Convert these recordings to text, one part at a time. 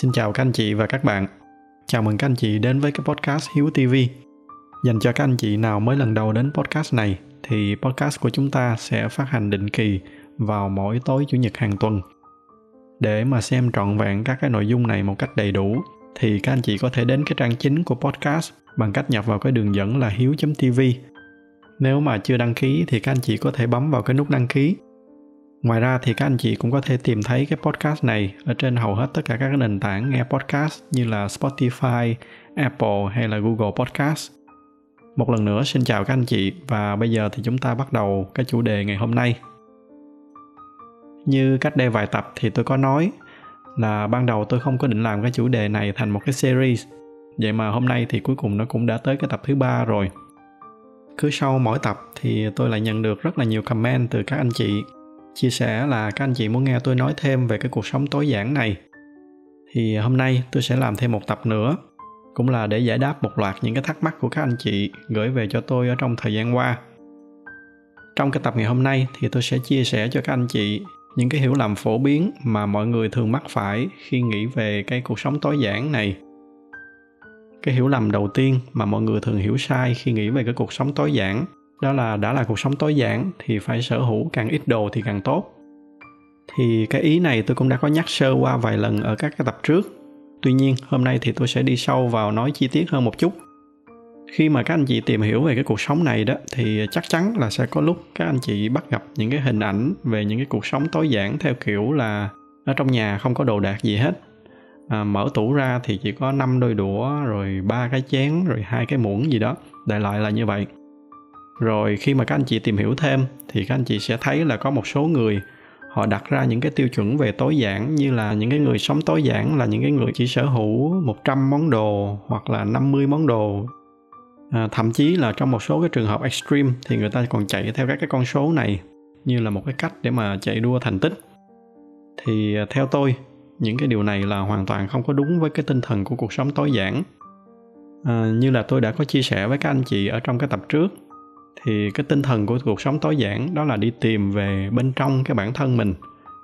Xin chào các anh chị và các bạn. Chào mừng các anh chị đến với cái podcast Hiếu TV. Dành cho các anh chị nào mới lần đầu đến podcast này, thì podcast của chúng ta sẽ phát hành định kỳ vào mỗi tối chủ nhật hàng tuần. Để mà xem trọn vẹn các cái nội dung này một cách đầy đủ, thì các anh chị có thể đến cái trang chính của podcast bằng cách nhập vào cái đường dẫn là hiếu.tv. Nếu mà chưa đăng ký thì các anh chị có thể bấm vào cái nút đăng ký Ngoài ra thì các anh chị cũng có thể tìm thấy cái podcast này ở trên hầu hết tất cả các nền tảng nghe podcast như là Spotify, Apple hay là Google Podcast. Một lần nữa xin chào các anh chị và bây giờ thì chúng ta bắt đầu cái chủ đề ngày hôm nay. Như cách đây vài tập thì tôi có nói là ban đầu tôi không có định làm cái chủ đề này thành một cái series. Vậy mà hôm nay thì cuối cùng nó cũng đã tới cái tập thứ ba rồi. Cứ sau mỗi tập thì tôi lại nhận được rất là nhiều comment từ các anh chị chia sẻ là các anh chị muốn nghe tôi nói thêm về cái cuộc sống tối giản này. Thì hôm nay tôi sẽ làm thêm một tập nữa, cũng là để giải đáp một loạt những cái thắc mắc của các anh chị gửi về cho tôi ở trong thời gian qua. Trong cái tập ngày hôm nay thì tôi sẽ chia sẻ cho các anh chị những cái hiểu lầm phổ biến mà mọi người thường mắc phải khi nghĩ về cái cuộc sống tối giản này. Cái hiểu lầm đầu tiên mà mọi người thường hiểu sai khi nghĩ về cái cuộc sống tối giản đó là đã là cuộc sống tối giản thì phải sở hữu càng ít đồ thì càng tốt. Thì cái ý này tôi cũng đã có nhắc sơ qua vài lần ở các cái tập trước. Tuy nhiên hôm nay thì tôi sẽ đi sâu vào nói chi tiết hơn một chút. Khi mà các anh chị tìm hiểu về cái cuộc sống này đó thì chắc chắn là sẽ có lúc các anh chị bắt gặp những cái hình ảnh về những cái cuộc sống tối giản theo kiểu là ở trong nhà không có đồ đạc gì hết. À, mở tủ ra thì chỉ có năm đôi đũa rồi ba cái chén rồi hai cái muỗng gì đó. Đại loại là như vậy rồi khi mà các anh chị tìm hiểu thêm thì các anh chị sẽ thấy là có một số người họ đặt ra những cái tiêu chuẩn về tối giản như là những cái người sống tối giản là những cái người chỉ sở hữu 100 món đồ hoặc là 50 món đồ. À, thậm chí là trong một số cái trường hợp extreme thì người ta còn chạy theo các cái con số này như là một cái cách để mà chạy đua thành tích. Thì à, theo tôi những cái điều này là hoàn toàn không có đúng với cái tinh thần của cuộc sống tối giản. À, như là tôi đã có chia sẻ với các anh chị ở trong cái tập trước thì cái tinh thần của cuộc sống tối giản đó là đi tìm về bên trong cái bản thân mình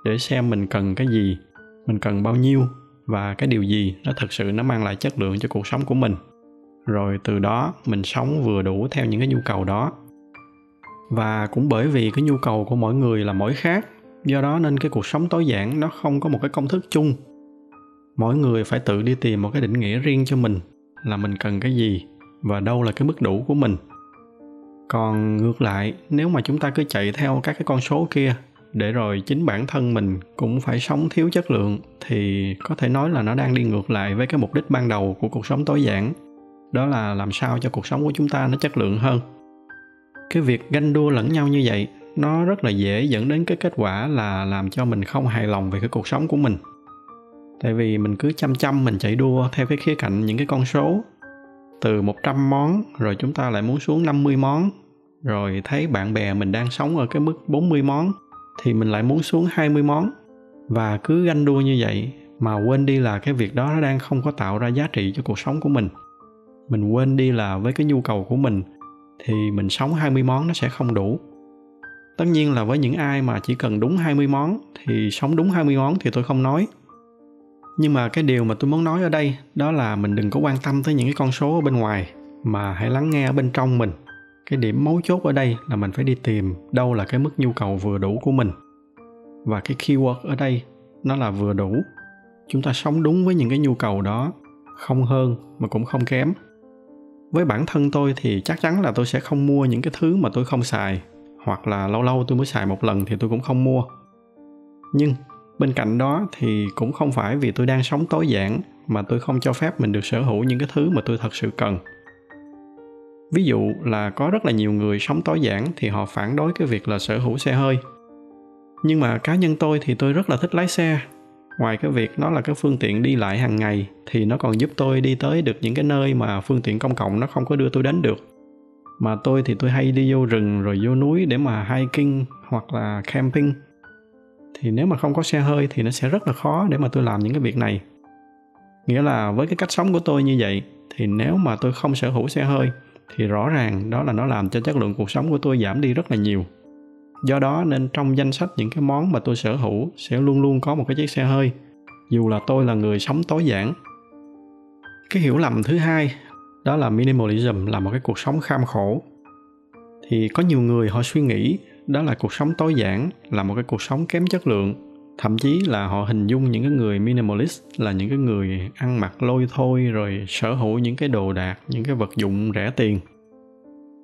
để xem mình cần cái gì, mình cần bao nhiêu và cái điều gì nó thực sự nó mang lại chất lượng cho cuộc sống của mình. Rồi từ đó mình sống vừa đủ theo những cái nhu cầu đó. Và cũng bởi vì cái nhu cầu của mỗi người là mỗi khác, do đó nên cái cuộc sống tối giản nó không có một cái công thức chung. Mỗi người phải tự đi tìm một cái định nghĩa riêng cho mình là mình cần cái gì và đâu là cái mức đủ của mình còn ngược lại, nếu mà chúng ta cứ chạy theo các cái con số kia, để rồi chính bản thân mình cũng phải sống thiếu chất lượng, thì có thể nói là nó đang đi ngược lại với cái mục đích ban đầu của cuộc sống tối giản. Đó là làm sao cho cuộc sống của chúng ta nó chất lượng hơn. Cái việc ganh đua lẫn nhau như vậy, nó rất là dễ dẫn đến cái kết quả là làm cho mình không hài lòng về cái cuộc sống của mình. Tại vì mình cứ chăm chăm mình chạy đua theo cái khía cạnh những cái con số từ 100 món, rồi chúng ta lại muốn xuống 50 món. Rồi thấy bạn bè mình đang sống ở cái mức 40 món, thì mình lại muốn xuống 20 món. Và cứ ganh đua như vậy mà quên đi là cái việc đó nó đang không có tạo ra giá trị cho cuộc sống của mình. Mình quên đi là với cái nhu cầu của mình, thì mình sống 20 món nó sẽ không đủ. Tất nhiên là với những ai mà chỉ cần đúng 20 món thì sống đúng 20 món thì tôi không nói nhưng mà cái điều mà tôi muốn nói ở đây, đó là mình đừng có quan tâm tới những cái con số ở bên ngoài, mà hãy lắng nghe ở bên trong mình. Cái điểm mấu chốt ở đây là mình phải đi tìm đâu là cái mức nhu cầu vừa đủ của mình. Và cái keyword ở đây, nó là vừa đủ. Chúng ta sống đúng với những cái nhu cầu đó, không hơn mà cũng không kém. Với bản thân tôi thì chắc chắn là tôi sẽ không mua những cái thứ mà tôi không xài, hoặc là lâu lâu tôi mới xài một lần thì tôi cũng không mua. Nhưng bên cạnh đó thì cũng không phải vì tôi đang sống tối giản mà tôi không cho phép mình được sở hữu những cái thứ mà tôi thật sự cần. Ví dụ là có rất là nhiều người sống tối giản thì họ phản đối cái việc là sở hữu xe hơi. Nhưng mà cá nhân tôi thì tôi rất là thích lái xe. Ngoài cái việc nó là cái phương tiện đi lại hàng ngày thì nó còn giúp tôi đi tới được những cái nơi mà phương tiện công cộng nó không có đưa tôi đến được. Mà tôi thì tôi hay đi vô rừng rồi vô núi để mà hiking hoặc là camping thì nếu mà không có xe hơi thì nó sẽ rất là khó để mà tôi làm những cái việc này. Nghĩa là với cái cách sống của tôi như vậy, thì nếu mà tôi không sở hữu xe hơi, thì rõ ràng đó là nó làm cho chất lượng cuộc sống của tôi giảm đi rất là nhiều. Do đó nên trong danh sách những cái món mà tôi sở hữu sẽ luôn luôn có một cái chiếc xe hơi, dù là tôi là người sống tối giản. Cái hiểu lầm thứ hai, đó là minimalism là một cái cuộc sống kham khổ. Thì có nhiều người họ suy nghĩ đó là cuộc sống tối giản, là một cái cuộc sống kém chất lượng. Thậm chí là họ hình dung những cái người minimalist là những cái người ăn mặc lôi thôi rồi sở hữu những cái đồ đạc, những cái vật dụng rẻ tiền.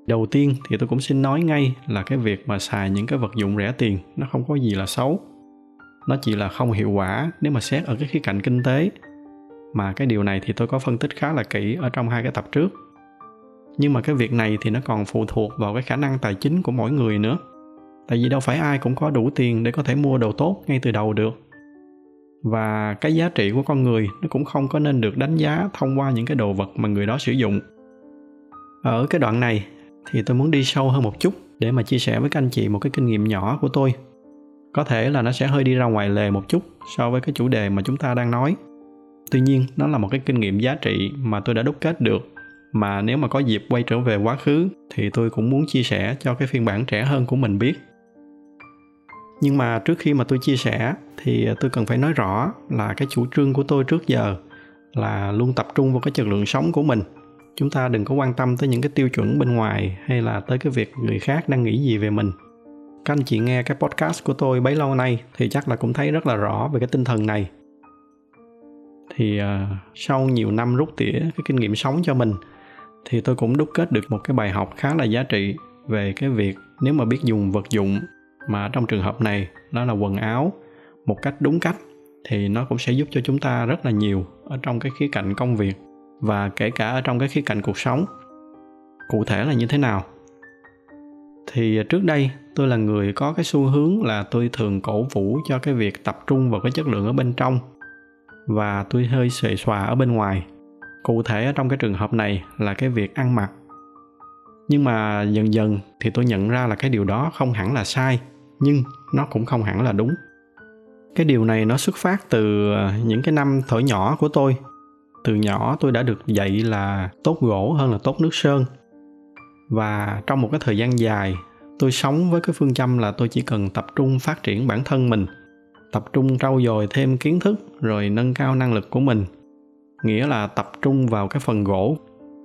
Đầu tiên thì tôi cũng xin nói ngay là cái việc mà xài những cái vật dụng rẻ tiền, nó không có gì là xấu. Nó chỉ là không hiệu quả nếu mà xét ở cái khía cạnh kinh tế. Mà cái điều này thì tôi có phân tích khá là kỹ ở trong hai cái tập trước. Nhưng mà cái việc này thì nó còn phụ thuộc vào cái khả năng tài chính của mỗi người nữa tại vì đâu phải ai cũng có đủ tiền để có thể mua đồ tốt ngay từ đầu được. Và cái giá trị của con người, nó cũng không có nên được đánh giá thông qua những cái đồ vật mà người đó sử dụng. Ở cái đoạn này, thì tôi muốn đi sâu hơn một chút để mà chia sẻ với các anh chị một cái kinh nghiệm nhỏ của tôi. Có thể là nó sẽ hơi đi ra ngoài lề một chút so với cái chủ đề mà chúng ta đang nói. Tuy nhiên, nó là một cái kinh nghiệm giá trị mà tôi đã đúc kết được. Mà nếu mà có dịp quay trở về quá khứ, thì tôi cũng muốn chia sẻ cho cái phiên bản trẻ hơn của mình biết nhưng mà trước khi mà tôi chia sẻ thì tôi cần phải nói rõ là cái chủ trương của tôi trước giờ là luôn tập trung vào cái chất lượng sống của mình. Chúng ta đừng có quan tâm tới những cái tiêu chuẩn bên ngoài hay là tới cái việc người khác đang nghĩ gì về mình. Các anh chị nghe cái podcast của tôi bấy lâu nay thì chắc là cũng thấy rất là rõ về cái tinh thần này. Thì uh, sau nhiều năm rút tỉa cái kinh nghiệm sống cho mình thì tôi cũng đúc kết được một cái bài học khá là giá trị về cái việc nếu mà biết dùng vật dụng mà trong trường hợp này nó là quần áo. Một cách đúng cách thì nó cũng sẽ giúp cho chúng ta rất là nhiều ở trong cái khía cạnh công việc và kể cả ở trong cái khía cạnh cuộc sống. Cụ thể là như thế nào? Thì trước đây, tôi là người có cái xu hướng là tôi thường cổ vũ cho cái việc tập trung vào cái chất lượng ở bên trong và tôi hơi xuề xòa ở bên ngoài. Cụ thể ở trong cái trường hợp này là cái việc ăn mặc. Nhưng mà dần dần thì tôi nhận ra là cái điều đó không hẳn là sai nhưng nó cũng không hẳn là đúng. Cái điều này nó xuất phát từ ờ, những cái năm thổi nhỏ của tôi. Từ nhỏ tôi đã được dạy là tốt gỗ hơn là tốt nước sơn. Và trong một cái thời gian dài, tôi sống với cái phương châm là tôi chỉ cần tập trung phát triển bản thân mình, tập trung trau dồi thêm kiến thức rồi nâng cao năng lực của mình. Nghĩa là tập trung vào cái phần gỗ.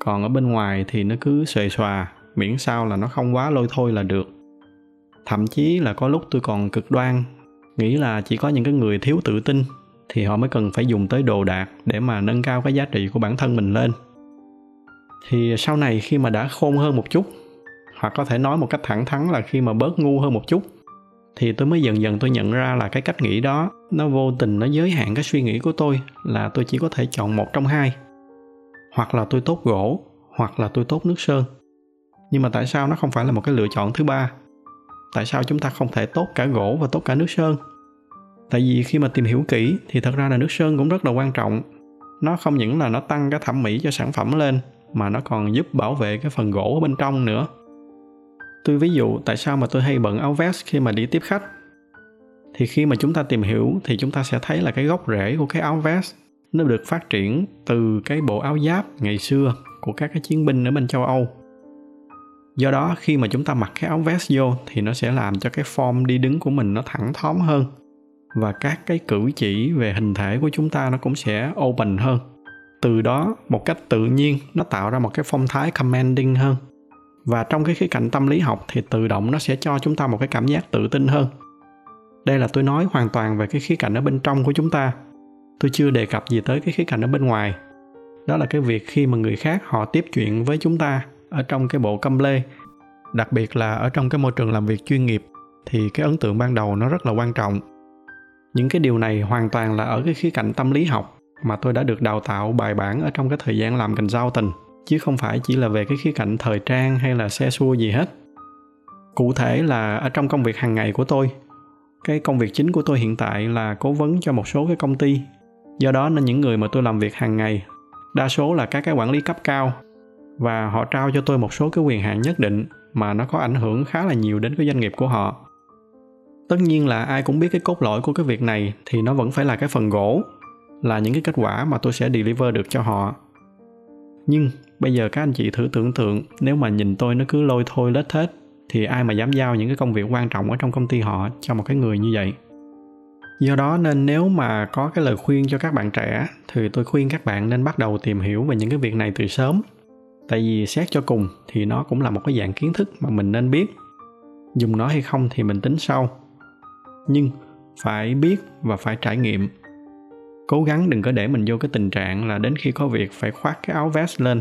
Còn ở bên ngoài thì nó cứ xuề xòa, miễn sao là nó không quá lôi thôi là được thậm chí là có lúc tôi còn cực đoan, nghĩ là chỉ có những cái người thiếu tự tin thì họ mới cần phải dùng tới đồ đạc để mà nâng cao cái giá trị của bản thân mình lên. Thì sau này khi mà đã khôn hơn một chút, hoặc có thể nói một cách thẳng thắn là khi mà bớt ngu hơn một chút, thì tôi mới dần dần tôi nhận ra là cái cách nghĩ đó, nó vô tình nó giới hạn cái suy nghĩ của tôi là tôi chỉ có thể chọn một trong hai. Hoặc là tôi tốt gỗ, hoặc là tôi tốt nước sơn. Nhưng mà tại sao nó không phải là một cái lựa chọn thứ ba? Tại sao chúng ta không thể tốt cả gỗ và tốt cả nước sơn? Tại vì khi mà tìm hiểu kỹ thì thật ra là nước sơn cũng rất là quan trọng. Nó không những là nó tăng cái thẩm mỹ cho sản phẩm lên, mà nó còn giúp bảo vệ cái phần gỗ ở bên trong nữa. Tôi ví dụ tại sao mà tôi hay bận áo vest khi mà đi tiếp khách. Thì khi mà chúng ta tìm hiểu thì chúng ta sẽ thấy là cái gốc rễ của cái áo vest, nó được phát triển từ cái bộ áo giáp ngày xưa của các cái chiến binh ở bên châu Âu. Do đó, khi mà chúng ta mặc cái áo vest vô thì nó sẽ làm cho cái form đi đứng của mình nó thẳng thóm hơn và các cái cử chỉ về hình thể của chúng ta nó cũng sẽ open hơn. Từ đó, một cách tự nhiên, nó tạo ra một cái phong thái commanding hơn. Và trong cái khía cạnh tâm lý học thì tự động nó sẽ cho chúng ta một cái cảm giác tự tin hơn. Đây là tôi nói hoàn toàn về cái khía cạnh ở bên trong của chúng ta tôi chưa đề cập gì tới cái khía cạnh ở bên ngoài đó là cái việc khi mà người khác họ tiếp chuyện với chúng ta ở trong cái bộ câm lê. Đặc biệt là ở trong cái môi trường làm việc chuyên nghiệp, thì cái ấn tượng ban đầu nó rất là quan trọng. Những cái điều này hoàn toàn là ở cái khía cạnh tâm lý học mà tôi đã được đào tạo bài bản ở trong cái thời gian làm cành giao tình, chứ không phải chỉ là về cái khía cạnh thời trang hay là xe xua gì hết. Cụ thể là ở trong công việc hàng ngày của tôi, cái công việc chính của tôi hiện tại là cố vấn cho một số cái công ty. Do đó nên những người mà tôi làm việc hàng ngày, đa số là các cái quản lý cấp cao và họ trao cho tôi một số cái quyền hạn nhất định mà nó có ảnh hưởng khá là nhiều đến cái doanh nghiệp của họ. Tất nhiên là ai cũng biết cái cốt lõi của cái việc này thì nó vẫn phải là cái phần gỗ, là những cái kết quả mà tôi sẽ deliver được cho họ. Nhưng bây giờ các anh chị thử tưởng tượng, nếu mà nhìn tôi nó cứ lôi thôi lết hết, thì ai mà dám giao những cái công việc quan trọng ở trong công ty họ cho một cái người như vậy? Do đó nên nếu mà có cái lời khuyên cho các bạn trẻ, thì tôi khuyên các bạn nên bắt đầu tìm hiểu về những cái việc này từ sớm tại vì xét cho cùng thì nó cũng là một cái dạng kiến thức mà mình nên biết. Dùng nó hay không thì mình tính sau. Nhưng phải biết và phải trải nghiệm. Cố gắng đừng có để mình vô cái tình trạng là đến khi có việc phải khoác cái áo vest lên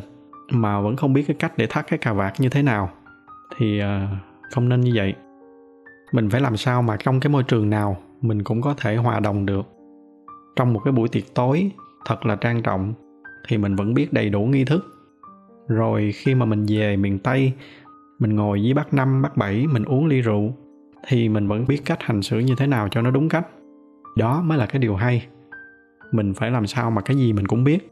mà vẫn không biết cái cách để thắt cái cà vạt như thế nào. Thì ờ, không nên như vậy. Mình phải làm sao mà trong cái môi trường nào mình cũng có thể hòa đồng được. Trong một cái buổi tiệc tối thật là trang trọng thì mình vẫn biết đầy đủ nghi thức rồi khi mà mình về miền tây, mình ngồi với bác năm, bác bảy, mình uống ly rượu, thì mình vẫn biết cách hành xử như thế nào cho nó đúng cách. Đó mới là cái điều hay. Mình phải làm sao mà cái gì mình cũng biết.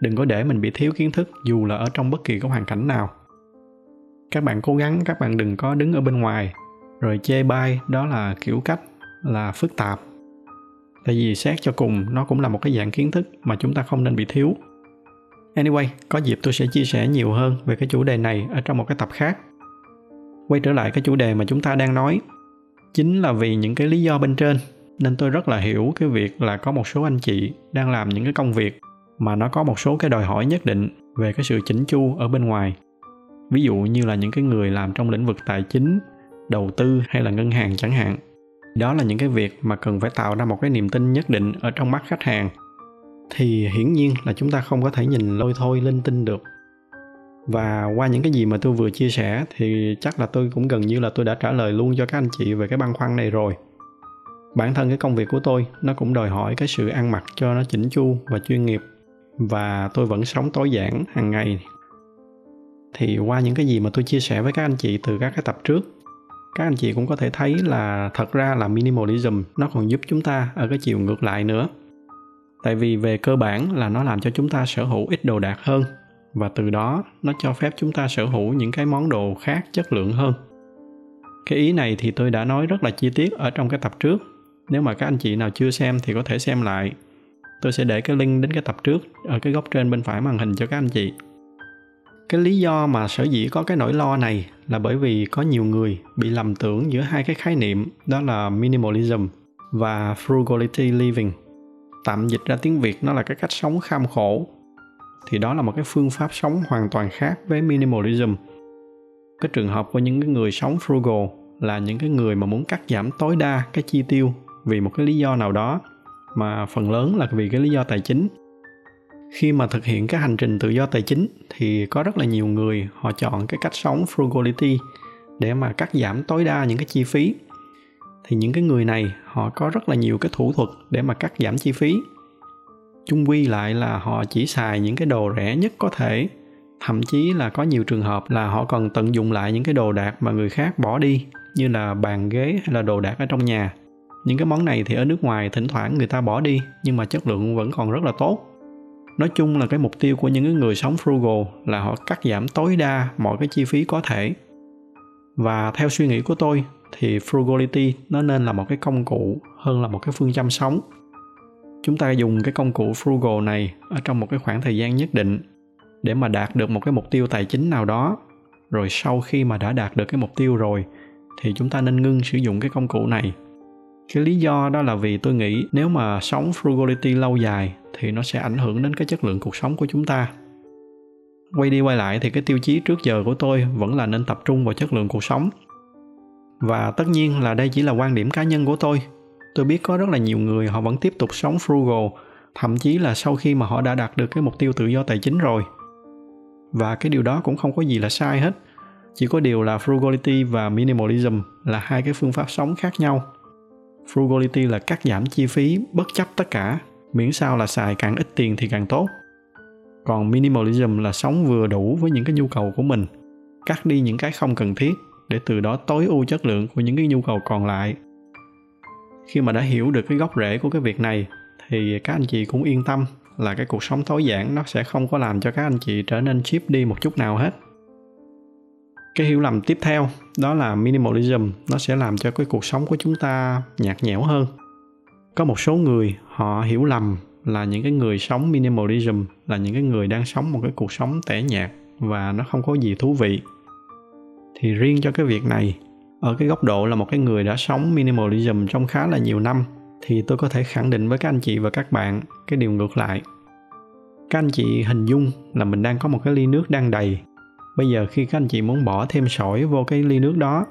Đừng có để mình bị thiếu kiến thức dù là ở trong bất kỳ cái hoàn cảnh nào. Các bạn cố gắng, các bạn đừng có đứng ở bên ngoài. Rồi chê bai, đó là kiểu cách là phức tạp. Tại vì xét cho cùng, nó cũng là một cái dạng kiến thức mà chúng ta không nên bị thiếu anyway, có dịp tôi sẽ chia sẻ nhiều hơn về cái chủ đề này ở trong một cái tập khác. Quay trở lại cái chủ đề mà chúng ta đang nói, chính là vì những cái lý do bên trên nên tôi rất là hiểu cái việc là có một số anh chị đang làm những cái công việc mà nó có một số cái đòi hỏi nhất định về cái sự chỉnh chu ở bên ngoài. Ví dụ như là những cái người làm trong lĩnh vực tài chính, đầu tư hay là ngân hàng chẳng hạn. Đó là những cái việc mà cần phải tạo ra một cái niềm tin nhất định ở trong mắt khách hàng thì hiển nhiên là chúng ta không có thể nhìn lôi thôi, linh tinh được. Và qua những cái gì mà tôi vừa chia sẻ thì chắc là tôi cũng gần như là tôi đã trả lời luôn cho các anh chị về cái băn khoăn này rồi. Bản thân cái công việc của tôi, nó cũng đòi hỏi cái sự ăn mặc cho nó chỉnh chu và chuyên nghiệp. Và tôi vẫn sống tối giản hàng ngày. Thì qua những cái gì mà tôi chia sẻ với các anh chị từ các cái tập trước, các anh chị cũng có thể thấy là thật ra là minimalism nó còn giúp chúng ta ở cái chiều ngược lại nữa tại vì về cơ bản là nó làm cho chúng ta sở hữu ít đồ đạc hơn, và từ đó nó cho phép chúng ta sở hữu những cái món đồ khác chất lượng hơn. Cái ý này thì tôi đã nói rất là chi tiết ở trong cái tập trước. Nếu mà các anh chị nào chưa xem thì có thể xem lại. Tôi sẽ để cái link đến cái tập trước, ở cái góc trên bên phải màn hình cho các anh chị. Cái lý do mà sở dĩ có cái nỗi lo này là bởi vì có nhiều người bị lầm tưởng giữa hai cái khái niệm, đó là minimalism và frugality living tạm dịch ra tiếng việt nó là cái cách sống kham khổ. Thì đó là một cái phương pháp sống hoàn toàn khác với minimalism. Cái trường hợp của những cái người sống frugal là những cái người mà muốn cắt giảm tối đa cái chi tiêu vì một cái lý do nào đó, mà phần lớn là vì cái lý do tài chính. Khi mà thực hiện cái hành trình tự do tài chính thì có rất là nhiều người họ chọn cái cách sống frugality để mà cắt giảm tối đa những cái chi phí thì những cái người này họ có rất là nhiều cái thủ thuật để mà cắt giảm chi phí. Chung quy lại là họ chỉ xài những cái đồ rẻ nhất có thể. Thậm chí là có nhiều trường hợp là họ còn tận dụng lại những cái đồ đạc mà người khác bỏ đi, như là bàn ghế hay là đồ đạc ở trong nhà. Những cái món này thì ở nước ngoài thỉnh thoảng người ta bỏ đi, nhưng mà chất lượng vẫn còn rất là tốt. Nói chung là cái mục tiêu của những người sống frugal là họ cắt giảm tối đa mọi cái chi phí có thể. Và theo suy nghĩ của tôi thì frugality nó nên là một cái công cụ hơn là một cái phương châm sống. Chúng ta dùng cái công cụ frugal này ở trong một cái khoảng thời gian nhất định để mà đạt được một cái mục tiêu tài chính nào đó. Rồi sau khi mà đã đạt được cái mục tiêu rồi thì chúng ta nên ngưng sử dụng cái công cụ này. Cái lý do đó là vì tôi nghĩ nếu mà sống frugality lâu dài thì nó sẽ ảnh hưởng đến cái chất lượng cuộc sống của chúng ta. Quay đi quay lại thì cái tiêu chí trước giờ của tôi vẫn là nên tập trung vào chất lượng cuộc sống và tất nhiên là đây chỉ là quan điểm cá nhân của tôi. Tôi biết có rất là nhiều người họ vẫn tiếp tục sống frugal, thậm chí là sau khi mà họ đã đạt được cái mục tiêu tự do tài chính rồi. Và cái điều đó cũng không có gì là sai hết. Chỉ có điều là frugality và minimalism là hai cái phương pháp sống khác nhau. Frugality là cắt giảm chi phí bất chấp tất cả, miễn sao là xài càng ít tiền thì càng tốt. Còn minimalism là sống vừa đủ với những cái nhu cầu của mình, cắt đi những cái không cần thiết để từ đó tối ưu chất lượng của những cái nhu cầu còn lại. Khi mà đã hiểu được cái gốc rễ của cái việc này, thì các anh chị cũng yên tâm là cái cuộc sống tối giản nó sẽ không có làm cho các anh chị trở nên cheap đi một chút nào hết. Cái hiểu lầm tiếp theo, đó là minimalism, nó sẽ làm cho cái cuộc sống của chúng ta nhạt nhẽo hơn. Có một số người họ hiểu lầm là những cái người sống minimalism là những cái người đang sống một cái cuộc sống tẻ nhạt và nó không có gì thú vị thì riêng cho cái việc này, ở cái góc độ là một cái người đã sống minimalism trong khá là nhiều năm, thì tôi có thể khẳng định với các anh chị và các bạn cái điều ngược lại. Các anh chị hình dung là mình đang có một cái ly nước đang đầy. Bây giờ khi các anh chị muốn bỏ thêm sỏi vô cái ly nước đó,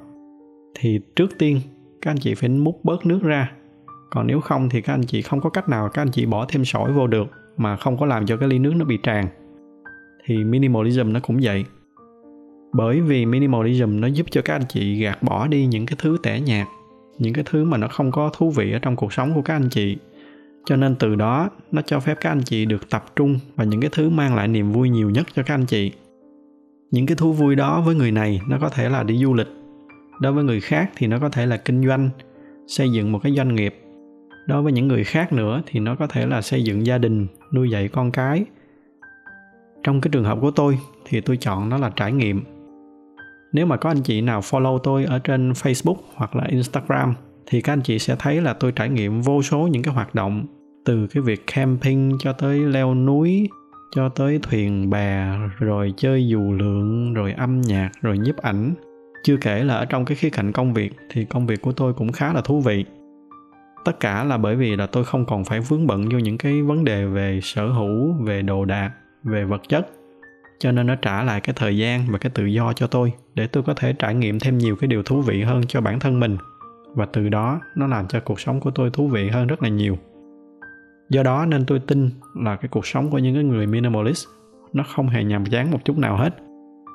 thì trước tiên các anh chị phải múc bớt nước ra. Còn nếu không thì các anh chị không có cách nào các anh chị bỏ thêm sỏi vô được mà không có làm cho cái ly nước nó bị tràn. Thì minimalism nó cũng vậy bởi vì minimalism nó giúp cho các anh chị gạt bỏ đi những cái thứ tẻ nhạt, những cái thứ mà nó không có thú vị ở trong cuộc sống của các anh chị. Cho nên từ đó, nó cho phép các anh chị được tập trung vào những cái thứ mang lại niềm vui nhiều nhất cho các anh chị. Những cái thú vui đó với người này, nó có thể là đi du lịch. Đối với người khác thì nó có thể là kinh doanh, xây dựng một cái doanh nghiệp. Đối với những người khác nữa thì nó có thể là xây dựng gia đình, nuôi dạy con cái. Trong cái trường hợp của tôi thì tôi chọn nó là trải nghiệm nếu mà có anh chị nào follow tôi ở trên facebook hoặc là instagram, thì các anh chị sẽ thấy là tôi trải nghiệm vô số những cái hoạt động, từ cái việc camping cho tới leo núi, cho tới thuyền bè, rồi chơi dù lượn, rồi âm nhạc, rồi nhiếp ảnh. Chưa kể là ở trong cái khía cạnh công việc, thì công việc của tôi cũng khá là thú vị. Tất cả là bởi vì là tôi không còn phải vướng bận vô những cái vấn đề về sở hữu, về đồ đạc, về vật chất cho nên nó trả lại cái thời gian và cái tự do cho tôi, để tôi có thể trải nghiệm thêm nhiều cái điều thú vị hơn cho bản thân mình. Và từ đó, nó làm cho cuộc sống của tôi thú vị hơn rất là nhiều. Do đó nên tôi tin là cái cuộc sống của những cái người minimalist, nó không hề nhàm chán một chút nào hết.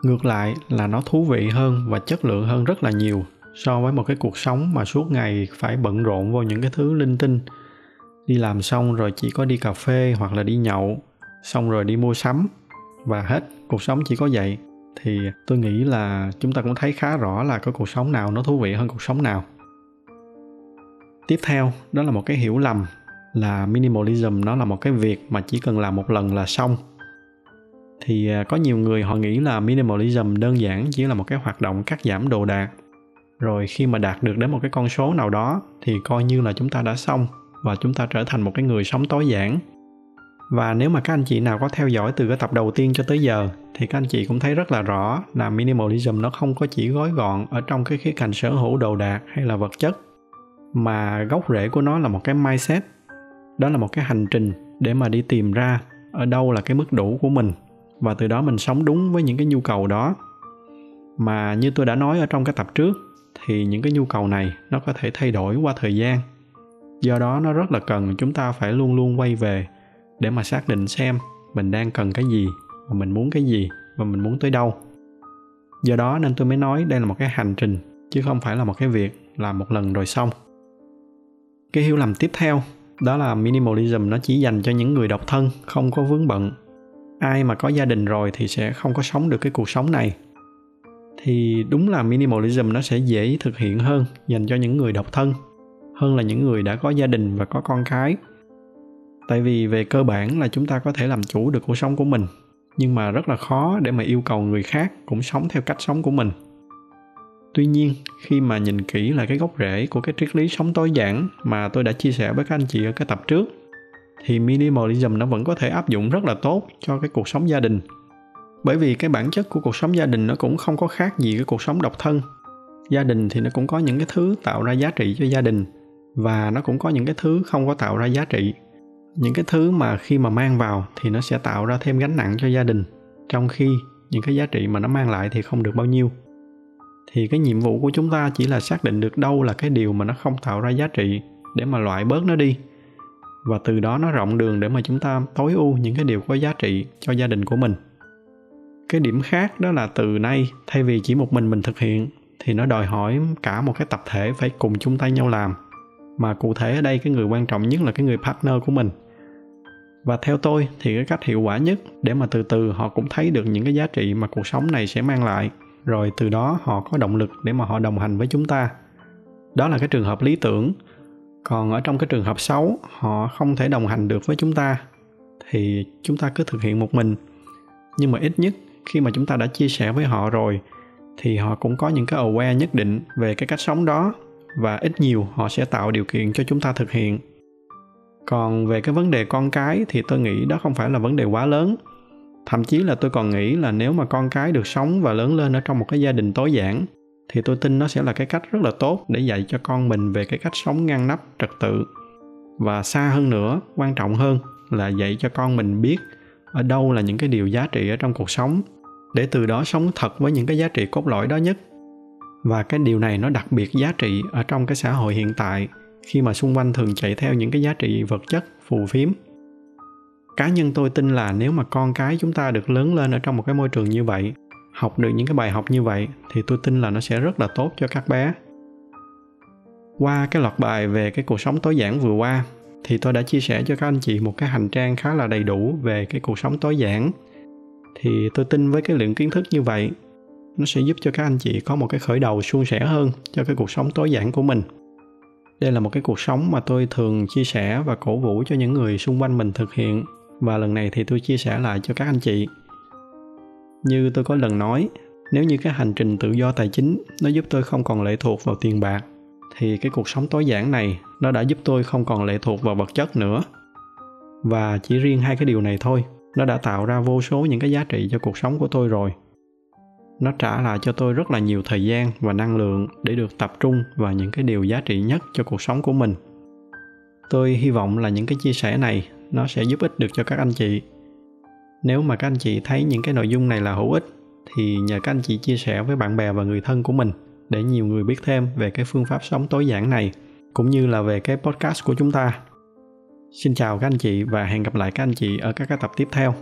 Ngược lại là nó thú vị hơn và chất lượng hơn rất là nhiều so với một cái cuộc sống mà suốt ngày phải bận rộn vào những cái thứ linh tinh. Đi làm xong rồi chỉ có đi cà phê hoặc là đi nhậu, xong rồi đi mua sắm và hết, cuộc sống chỉ có vậy. Thì tôi nghĩ là chúng ta cũng thấy khá rõ là có cuộc sống nào nó thú vị hơn cuộc sống nào. Tiếp theo, đó là một cái hiểu lầm là minimalism nó là một cái việc mà chỉ cần làm một lần là xong. Thì à, có nhiều người họ nghĩ là minimalism đơn giản chỉ là một cái hoạt động cắt giảm đồ đạc. Rồi khi mà đạt được đến một cái con số nào đó thì coi như là chúng ta đã xong và chúng ta trở thành một cái người sống tối giản và nếu mà các anh chị nào có theo dõi từ cái tập đầu tiên cho tới giờ, thì các anh chị cũng thấy rất là rõ là minimalism nó không có chỉ gói gọn ở trong cái khía cạnh sở hữu đồ đạc hay là vật chất, mà gốc rễ của nó là một cái mindset. Đó là một cái hành trình để mà đi tìm ra ở đâu là cái mức đủ của mình, và từ đó mình sống đúng với những cái nhu cầu đó. Mà như tôi đã nói ở trong cái tập trước, thì những cái nhu cầu này nó có thể thay đổi qua thời gian. Do đó nó rất là cần chúng ta phải luôn luôn quay về để mà xác định xem mình đang cần cái gì, và mình muốn cái gì, và mình muốn tới đâu. Do đó nên tôi mới nói đây là một cái hành trình, chứ không phải là một cái việc làm một lần rồi xong. Cái hiểu lầm tiếp theo, đó là minimalism nó chỉ dành cho những người độc thân, không có vướng bận. Ai mà có gia đình rồi thì sẽ không có sống được cái cuộc sống này. Thì đúng là minimalism nó sẽ dễ thực hiện hơn dành cho những người độc thân, hơn là những người đã có gia đình và có con cái tại vì về cơ bản là chúng ta có thể làm chủ được cuộc sống của mình, nhưng mà rất là khó để mà yêu cầu người khác cũng sống theo cách sống của mình. Tuy nhiên, khi mà nhìn kỹ là cái gốc rễ của cái triết lý sống tối giản mà tôi đã chia sẻ với các anh chị ở cái tập trước, thì minimalism nó vẫn có thể áp dụng rất là tốt cho cái cuộc sống gia đình. Bởi vì cái bản chất của cuộc sống gia đình nó cũng không có khác gì cái cuộc sống độc thân. Gia đình thì nó cũng có những cái thứ tạo ra giá trị cho gia đình và nó cũng có những cái thứ không có tạo ra giá trị những cái thứ mà khi mà mang vào thì nó sẽ tạo ra thêm gánh nặng cho gia đình, trong khi những cái giá trị mà nó mang lại thì không được bao nhiêu. Thì cái nhiệm vụ của chúng ta chỉ là xác định được đâu là cái điều mà nó không tạo ra giá trị để mà loại bớt nó đi. Và từ đó nó rộng đường để mà chúng ta tối ưu những cái điều có giá trị cho gia đình của mình. Cái điểm khác đó là từ nay, thay vì chỉ một mình mình thực hiện, thì nó đòi hỏi cả một cái tập thể phải cùng chung tay nhau làm. Mà cụ thể ở đây cái người quan trọng nhất là cái người partner của mình và theo tôi thì cái cách hiệu quả nhất để mà từ từ họ cũng thấy được những cái giá trị mà cuộc sống này sẽ mang lại. Rồi từ đó họ có động lực để mà họ đồng hành với chúng ta. Đó là cái trường hợp lý tưởng. Còn ở trong cái trường hợp xấu, họ không thể đồng hành được với chúng ta, thì chúng ta cứ thực hiện một mình. Nhưng mà ít nhất, khi mà chúng ta đã chia sẻ với họ rồi, thì họ cũng có những cái aware nhất định về cái cách sống đó, và ít nhiều họ sẽ tạo điều kiện cho chúng ta thực hiện còn về cái vấn đề con cái thì tôi nghĩ đó không phải là vấn đề quá lớn. Thậm chí là tôi còn nghĩ là nếu mà con cái được sống và lớn lên ở trong một cái gia đình tối giản, thì tôi tin nó sẽ là cái cách rất là tốt để dạy cho con mình về cái cách sống ngăn nắp, trật tự. Và xa hơn nữa, quan trọng hơn là dạy cho con mình biết ở đâu là những cái điều giá trị ở trong cuộc sống, để từ đó sống thật với những cái giá trị cốt lõi đó nhất. Và cái điều này nó đặc biệt giá trị ở trong cái xã hội hiện tại khi mà xung quanh thường chạy theo những cái giá trị vật chất phù phiếm. Cá nhân tôi tin là nếu mà con cái chúng ta được lớn lên ở trong một cái môi trường như vậy, học được những cái bài học như vậy, thì tôi tin là nó sẽ rất là tốt cho các bé. Qua cái loạt bài về cái cuộc sống tối giản vừa qua, thì tôi đã chia sẻ cho các anh chị một cái hành trang khá là đầy đủ về cái cuộc sống tối giản. Thì tôi tin với cái lượng kiến thức như vậy, nó sẽ giúp cho các anh chị có một cái khởi đầu suôn sẻ hơn cho cái cuộc sống tối giản của mình đây là một cái cuộc sống mà tôi thường chia sẻ và cổ vũ cho những người xung quanh mình thực hiện. Và lần này thì tôi chia sẻ lại cho các anh chị. Như tôi có lần nói, nếu như cái hành trình tự do tài chính nó giúp tôi không còn lệ thuộc vào tiền bạc, thì cái cuộc sống tối giản này nó đã giúp tôi không còn lệ thuộc vào vật chất nữa. Và chỉ riêng hai cái điều này thôi, nó đã tạo ra vô số những cái giá trị cho cuộc sống của tôi rồi nó trả lại cho tôi rất là nhiều thời gian và năng lượng để được tập trung vào những cái điều giá trị nhất cho cuộc sống của mình. Tôi hy vọng là những cái chia sẻ này nó sẽ giúp ích được cho các anh chị. Nếu mà các anh chị thấy những cái nội dung này là hữu ích, thì nhờ các anh chị chia sẻ với bạn bè và người thân của mình để nhiều người biết thêm về cái phương pháp sống tối giản này, cũng như là về cái podcast của chúng ta. Xin chào các anh chị và hẹn gặp lại các anh chị ở các cái tập tiếp theo.